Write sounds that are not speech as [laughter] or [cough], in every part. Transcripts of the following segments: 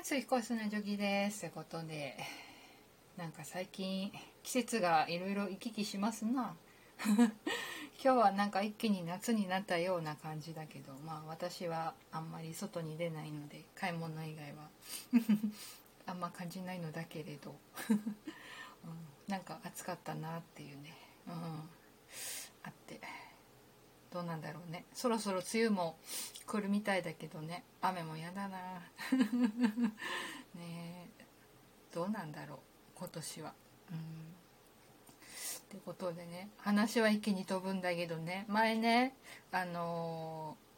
ーす。彦砂ジョギです。ってことで、なんか最近季節がいろいろ行き来しますな。[laughs] 今日はなんか一気に夏になったような感じだけど、まあ私はあんまり外に出ないので、買い物以外は [laughs] あんま感じないのだけれど、[laughs] うん、なんか暑かったなっていうね、うん、あって。どうなんだろうね。そろそろ梅雨も来るみたいだけどね。雨もやだな。[laughs] ねえ。どうなんだろう。今年は。うん。ってことでね。話は一気に飛ぶんだけどね。前ねあのー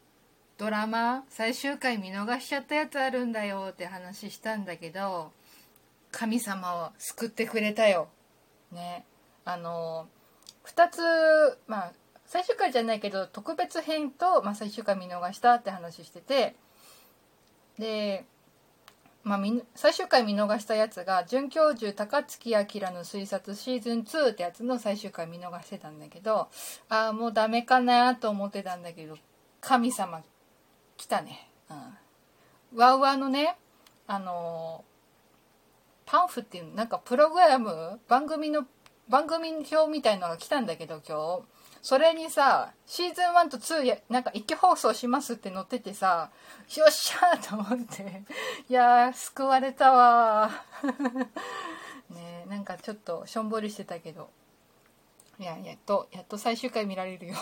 ドラマ最終回見逃しちゃったやつあるんだよって話したんだけど神様を救ってくれたよ。ね。あのー2つまあ最終回じゃないけど特別編と、まあ、最終回見逃したって話しててで、まあ、最終回見逃したやつが准教授高槻明の推察シーズン2ってやつの最終回見逃してたんだけどああもうダメかなと思ってたんだけど神様来たね、うん、ワウワウのねあのパンフっていうなんかプログラム番組の番組表みたいのが来たんだけど今日。それにさシーズン1と2やなんか一挙放送しますって載っててさよっしゃーと思っていやー救われたわ [laughs] ねなんかちょっとしょんぼりしてたけど。いややっとやっと最終回見られるよ。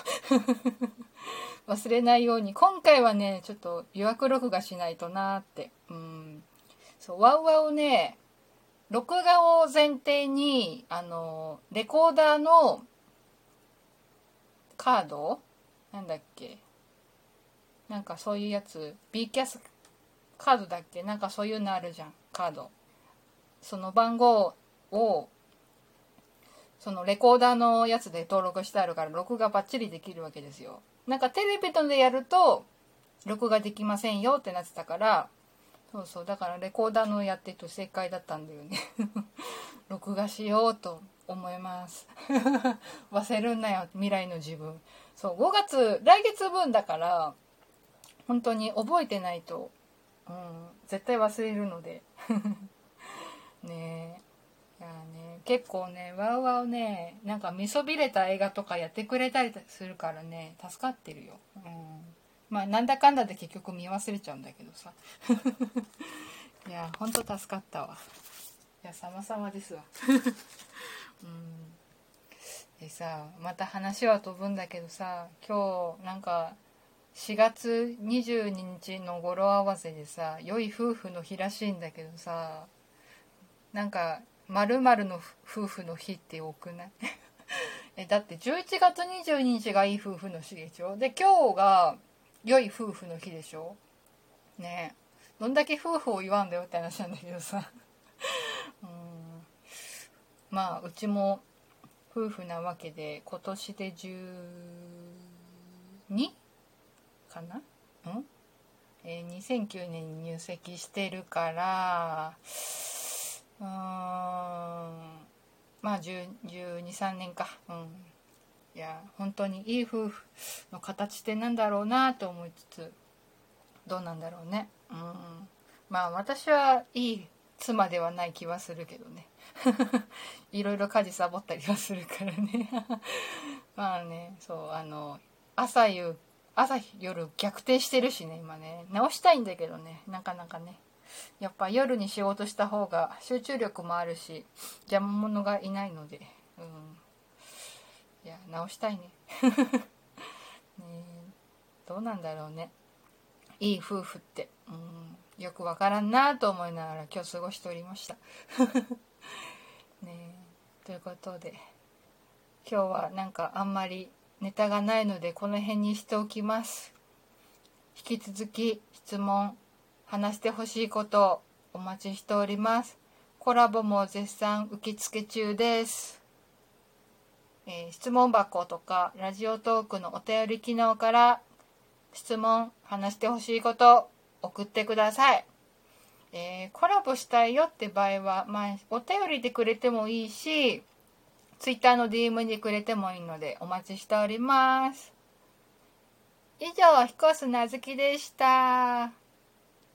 [laughs] 忘れないように。今回はねちょっと予約録画しないとなーって。うん。そうワウワウね録画を前提にあのレコーダーのカード？なんだっけ？なんかそういうやつ。B キャスカードだっけ？なんかそういうのあるじゃん。カード。その番号をそのレコーダーのやつで登録してあるから録画バッチリできるわけですよ。なんかテレビとでやると録画できませんよってなってたからそうそうだからレコーダーのやってると正解だったんだよね。録画しようと思います。[laughs] 忘れるんなよ未来の自分。そう5月来月分だから本当に覚えてないと、うん、絶対忘れるので。[laughs] ねえ。いやね結構ねワウワウねなんか見そびれた映画とかやってくれたりするからね助かってるよ、うん、まあなんだかんだで結局見忘れちゃうんだけどさ。[laughs] いやほんと助かったわ。や様々ですわ。[laughs] うん。でさまた話は飛ぶんだけどさ今日なんか4月22日の語呂合わせでさ良い夫婦の日らしいんだけどさなんか〇〇の夫婦の日って多くない？[laughs] えだって11月22日がいい夫婦の日でしょ？で今日が良い夫婦の日でしょ？ねえ。どんだけ夫婦を言わんだよって話なんだけどさ。うんまあうちも夫婦なわけで今年で12かな？うん、えー、2009年に入籍してるからうーんまあ123年か。うん。いや本当にいい夫婦の形ってなんだろうなと思いつつどうなんだろうね。うん。まあ私はいい妻ではない気はするけどね。[laughs] いろいろ家事サボったりはするからね。[laughs] まあねそうあの朝夕朝夜逆転してるしね今ね。直したいんだけどねなかなかね。やっぱ夜に仕事した方が集中力もあるし邪魔者がいないので。うん。いや直したいね。[laughs] ねどうなんだろうね。いい夫婦って。うん。よくわからんなと思いながら今日過ごしておりました。[laughs] ねということで今日はなんかあんまりネタがないのでこの辺にしておきます。引き続き質問話してほしいことお待ちしております。コラボも絶賛受付中です、えー質問箱とかラジオトークのお便り機能から質問話してほしいこと送ってください、えーコラボしたいよって場合は、まあ、お便りでくれてもいいしツイッターの DM にくれてもいいのでお待ちしております以上、ひこすなずきでした。